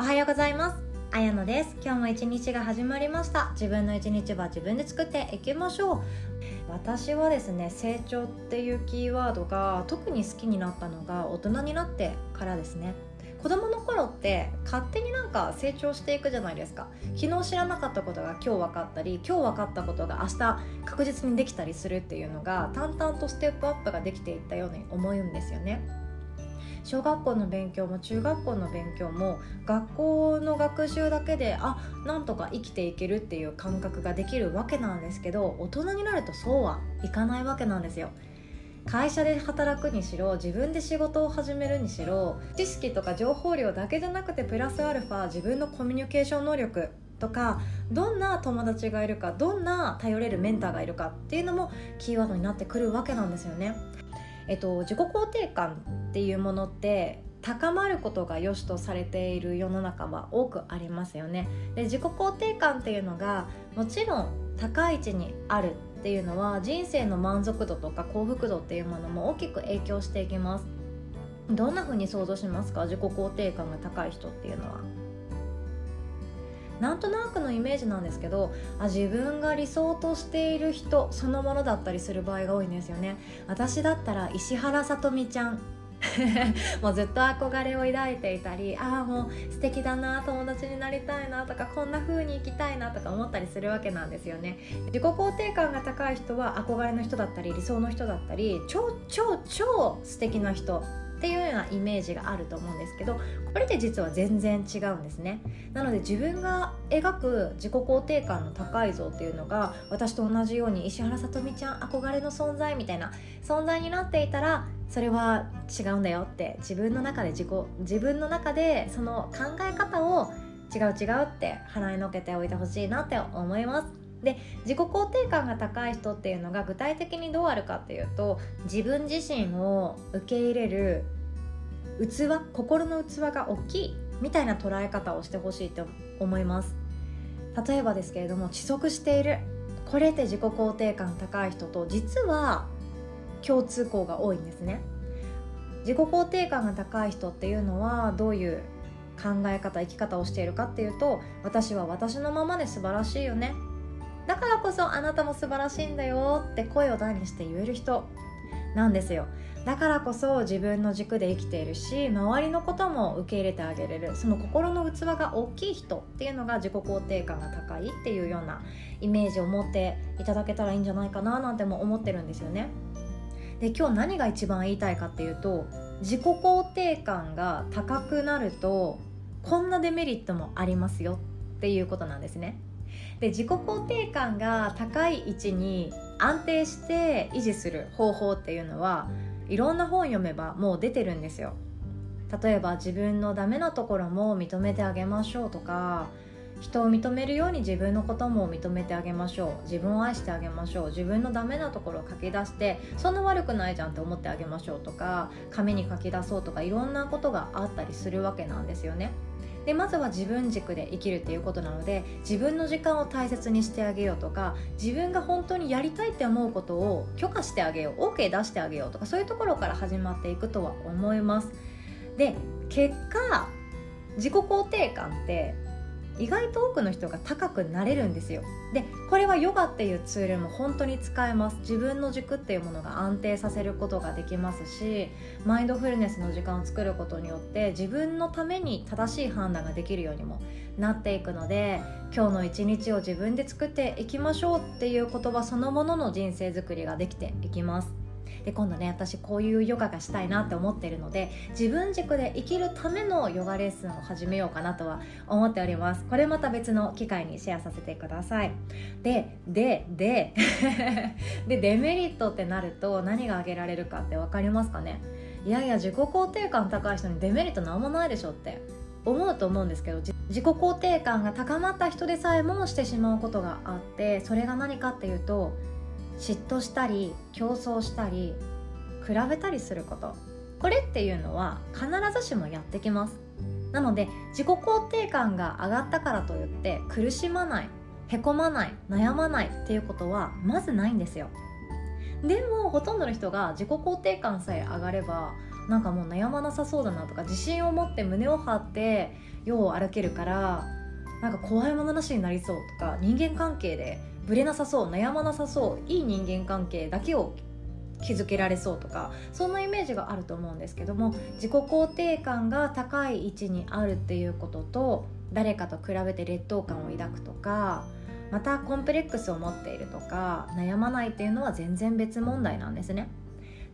おはようございます。あやのです。今日も一日が始まりました。自分の一日は自分で作っていきましょう。私はですね成長っていうキーワードが特に好きになったのが大人になってからですね。子供の頃って勝手になんか成長していくじゃないですか。昨日知らなかったことが今日分かったり今日分かったことが明日確実にできたりするっていうのが淡々とステップアップができていったように思うんですよね。小学校の勉強も中学校の勉強も学校の学習だけであなんとか生きていけるっていう感覚ができるわけなんですけど大人になるとそうはいかないわけなんですよ。会社で働くにしろ自分で仕事を始めるにしろ知識とか情報量だけじゃなくてプラスアルファ自分のコミュニケーション能力とかどんな友達がいるかどんな頼れるメンターがいるかっていうのもキーワードになってくるわけなんですよね。えっと、自己肯定感っていうものって高まることが良しとされている世の中は多くありますよね。で自己肯定感っていうのがもちろん高い位置にあるっていうのは人生の満足度とか幸福度っていうものも大きく影響していきます。どんな風に想像しますか？自己肯定感が高い人っていうのは。なんとなくのイメージなんですけどあ自分が理想としている人そのものだったりする場合が多いんですよね。私だったら石原さとみちゃん。もうずっと憧れを抱いていたりああもう素敵だな友達になりたいなとかこんな風に生きたいなとか思ったりするわけなんですよね。自己肯定感が高い人は憧れの人だったり理想の人だったり超超超素敵な人。っていうようなイメージがあると思うんですけどこれって実は全然違うんですね。なので自分が描く自己肯定感の高い像っていうのが私と同じように石原さとみちゃん憧れの存在みたいな存在になっていたらそれは違うんだよって自分の中で自己自分の中でその考え方を違う違うって払いのけておいてほしいなって思います。で自己肯定感が高い人っていうのが具体的にどうあるかっていうと自分自身を受け入れる器心の器が大きいみたいな捉え方をしてほしいと思います。例えばですけれども遅速しているこれって自己肯定感高い人と実は共通項が多いんですね。自己肯定感が高い人っていうのはどういう考え方生き方をしているかっていうと私は私のままで素晴らしいよね。だからこそあなたも素晴らしいんだよって声を大にして言える人。なんですよ。だからこそ自分の軸で生きているし周りのことも受け入れてあげれる。その心の器が大きい人っていうのが自己肯定感が高いっていうようなイメージを持っていただけたらいいんじゃないかななんても思ってるんですよね。で今日何が一番言いたいかっていうと自己肯定感が高くなるとこんなデメリットもありますよっていうことなんですね。で自己肯定感が高い位置に安定して維持する方法っていうのはいろんな本読めばもう出てるんですよ。例えば自分のダメなところも認めてあげましょうとか人を認めるように自分のことも認めてあげましょう自分を愛してあげましょう自分のダメなところを書き出してそんな悪くないじゃんって思ってあげましょうとか紙に書き出そうとかいろんなことがあったりするわけなんですよね。でまずは自分軸で生きるっていうことなので自分の時間を大切にしてあげようとか自分が本当にやりたいって思うことを許可してあげよう OK 出してあげようとかそういうところから始まっていくとは思います。で結果自己肯定感って意外と多くの人が高くなれるんですよ。でこれはヨガっていうツールも本当に使えます。自分の軸っていうものが安定させることができますしマインドフルネスの時間を作ることによって自分のために正しい判断ができるようにもなっていくので今日の一日を自分で作っていきましょうっていう言葉そのものの人生づくりができていきます。で今度ね私こういうヨガがしたいなって思ってるので自分軸で生きるためのヨガレッスンを始めようかなとは思っております。これまた別の機会にシェアさせてください。ででで でデメリットってなると何が挙げられるかって分かりますかね？いやいや自己肯定感高い人にデメリットなんもないでしょって。思うと思うんですけど自己肯定感が高まった人でさえもしてしまうことがあってそれが何かっていうと嫉妬したり競争したり比べたりすること。これっていうのは必ずしもやってきます。なので自己肯定感が上がったからといって苦しまないへこまない悩まないっていうことはまずないんですよ。でもほとんどの人が自己肯定感さえ上がればなんかもう悩まなさそうだなとか自信を持って胸を張って世を歩けるからなんか怖いものなしになりそうとか人間関係でブレなさそう悩まなさそういい人間関係だけを築けられそうとかそんなイメージがあると思うんですけども自己肯定感が高い位置にあるっていうことと誰かと比べて劣等感を抱くとかまたコンプレックスを持っているとか悩まないっていうのは全然別問題なんですね。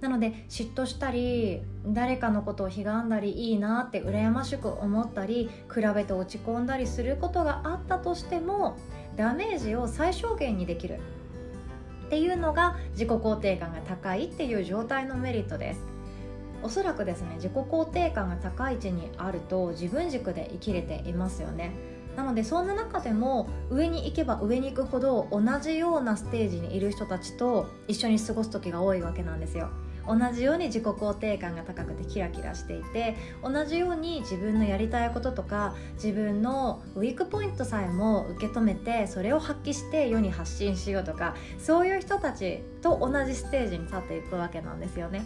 なので嫉妬したり誰かのことをひがんだりいいなって羨ましく思ったり比べて落ち込んだりすることがあったとしてもダメージを最小限にできる。っていうのが自己肯定感が高いっていう状態のメリットです。おそらくですね自己肯定感が高い位置にあると自分軸で生きれていますよね。なのでそんな中でも上に行けば上に行くほど同じようなステージにいる人たちと一緒に過ごす時が多いわけなんですよ。同じように自己肯定感が高くてキラキラしていて同じように自分のやりたいこととか自分のウィークポイントさえも受け止めてそれを発揮して世に発信しようとかそういう人たちと同じステージに立っていくわけなんですよね。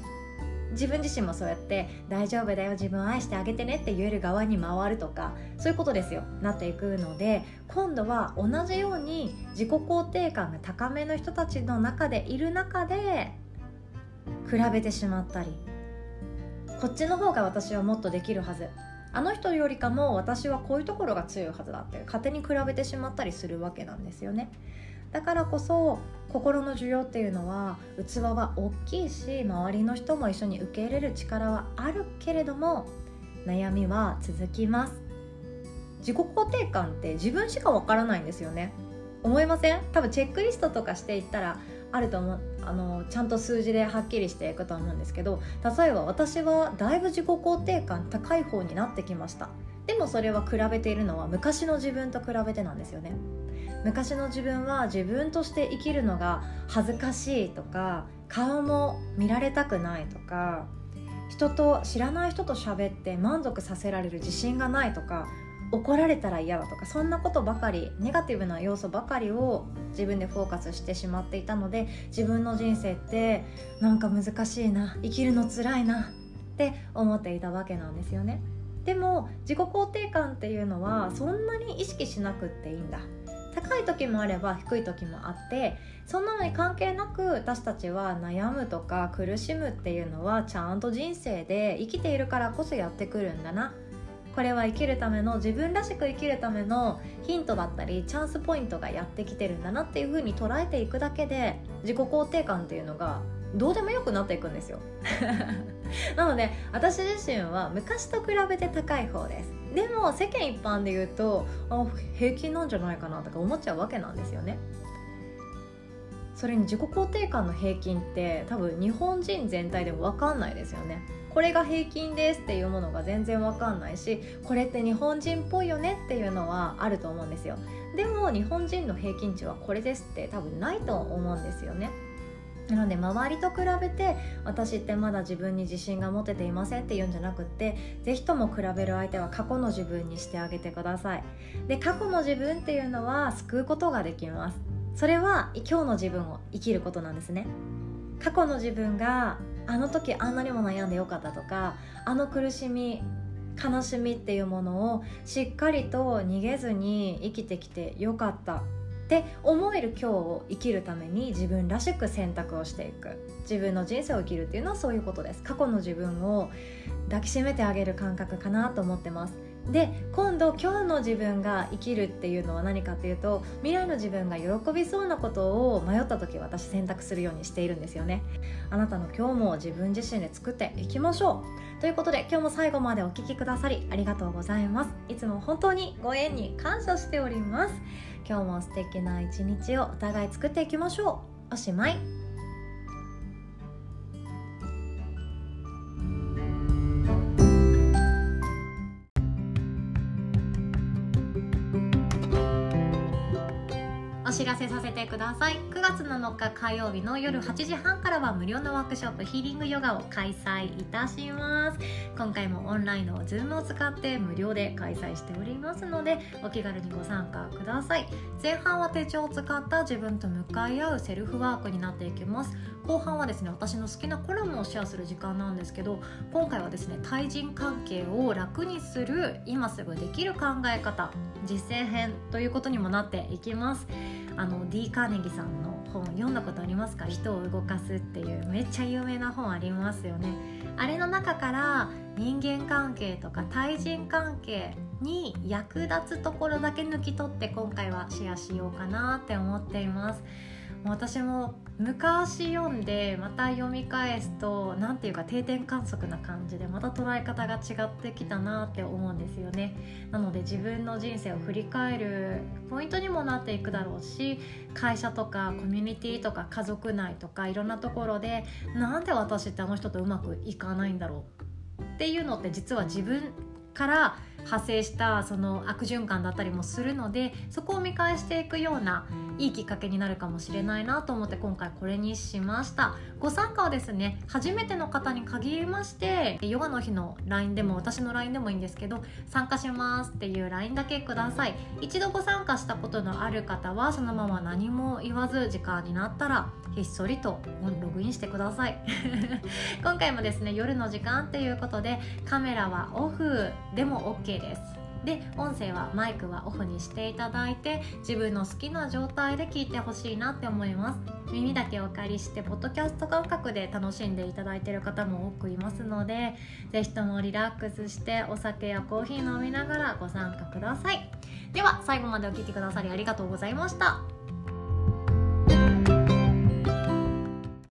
自分自身もそうやって大丈夫だよ自分を愛してあげてねって言える側に回るとかそういうことですよなっていくので今度は同じように自己肯定感が高めの人たちの中でいる中で比べてしまったり。こっちの方が私はもっとできるはず。あの人よりかも私はこういうところが強いはずだって勝手に比べてしまったりするわけなんですよね。だからこそ心の需要っていうのは器は大きいし周りの人も一緒に受け入れる力はあるけれども悩みは続きます。自己肯定感って自分しかわからないんですよね。思いません？多分チェックリストとかしていったらあると思う。あのちゃんと数字ではっきりしていくと思うんですけど例えば私はだいぶ自己肯定感高い方になってきました。でもそれは比べているのは昔の自分と比べてなんですよね。昔の自分は自分として生きるのが恥ずかしいとか顔も見られたくないとか人と知らない人と喋って満足させられる自信がないとか怒られたら嫌だとかそんなことばかりネガティブな要素ばかりを自分でフォーカスしてしまっていたので自分の人生ってなんか難しいな生きるのつらいなって思っていたわけなんですよね。でも自己肯定感っていうのはそんなに意識しなくっていいんだ。高い時もあれば低い時もあってそんなのに関係なく私たちは悩むとか苦しむっていうのはちゃんと人生で生きているからこそやってくるんだな。これは生きるための自分らしく生きるためのヒントだったりチャンスポイントがやってきてるんだなっていう風に捉えていくだけで自己肯定感っていうのがどうでもよくなっていくんですよ。なので私自身は昔と比べて高い方です。でも世間一般で言うとあ平均なんじゃないかなとか思っちゃうわけなんですよね。それに自己肯定感の平均って多分日本人全体でも分かんないですよね。これが平均ですっていうものが全然わかんないしこれって日本人っぽいよねっていうのはあると思うんですよ。でも日本人の平均値はこれですって多分ないと思うんですよね。なので周りと比べて私ってまだ自分に自信が持てていませんっていうんじゃなくって是非とも比べる相手は過去の自分にしてあげてください。で過去の自分っていうのは救うことができます。それは今日の自分を生きることなんですね。過去の自分があの時あんなにも悩んでよかったとかあの苦しみ悲しみっていうものをしっかりと逃げずに生きてきてよかった。って思える今日を生きるために自分らしく選択をしていく。自分の人生を生きるっていうのはそういうことです。過去の自分を抱きしめてあげる感覚かなと思ってます。で今度今日の自分が生きるっていうのは何かっていうと未来の自分が喜びそうなことを迷った時私選択するようにしているんですよね。あなたの今日も自分自身で作っていきましょう。ということで今日も最後までお聴きくださりありがとうございます。いつも本当にご縁に感謝しております。今日も素敵な一日をお互い作っていきましょう。おしまい。知らせさせてください。9月7日火曜日の夜8時半からは無料のワークショップヒーリングヨガを開催いたします。今回もオンラインの Zoom を使って無料で開催しておりますのでお気軽にご参加ください。前半は手帳を使った自分と向かい合うセルフワークになっていきます。後半はですね私の好きなコラムをシェアする時間なんですけど今回はですね対人関係を楽にする今すぐできる考え方実践編ということにもなっていきます。あの D カーネギさんの本読んだことありますか？人を動かすっていう。めっちゃ有名な本ありますよね。あれの中から人間関係とか対人関係に役立つところだけ抜き取って今回はシェアしようかなって思っています。私も昔読んでまた読み返すと何ていうか定点観測な感じでまた捉え方が違ってきたなって思うんですよね。なので自分の人生を振り返るポイントにもなっていくだろうし会社とかコミュニティとか家族内とかいろんなところでなんで私ってあの人とうまくいかないんだろうっていうのって実は自分から派生したその悪循環だったりもするのでそこを見返していくようないいきっかけになるかもしれないなと思って今回これにしました。ご参加はですね初めての方に限りましてヨガの日の LINE でも私の LINE でもいいんですけど参加しますっていう LINE だけください。一度ご参加したことのある方はそのまま何も言わず時間になったらひっそりとログインしてください。今回もですね夜の時間っていうことでカメラはオフでも OK です。で音声はマイクはオフにしていただいて自分の好きな状態で聞いてほしいなって思います。耳だけお借りしてポッドキャスト感覚で楽しんでいただいている方も多くいますので是非ともリラックスしてお酒やコーヒー飲みながらご参加ください。では最後までお聴きくださりありがとうございました。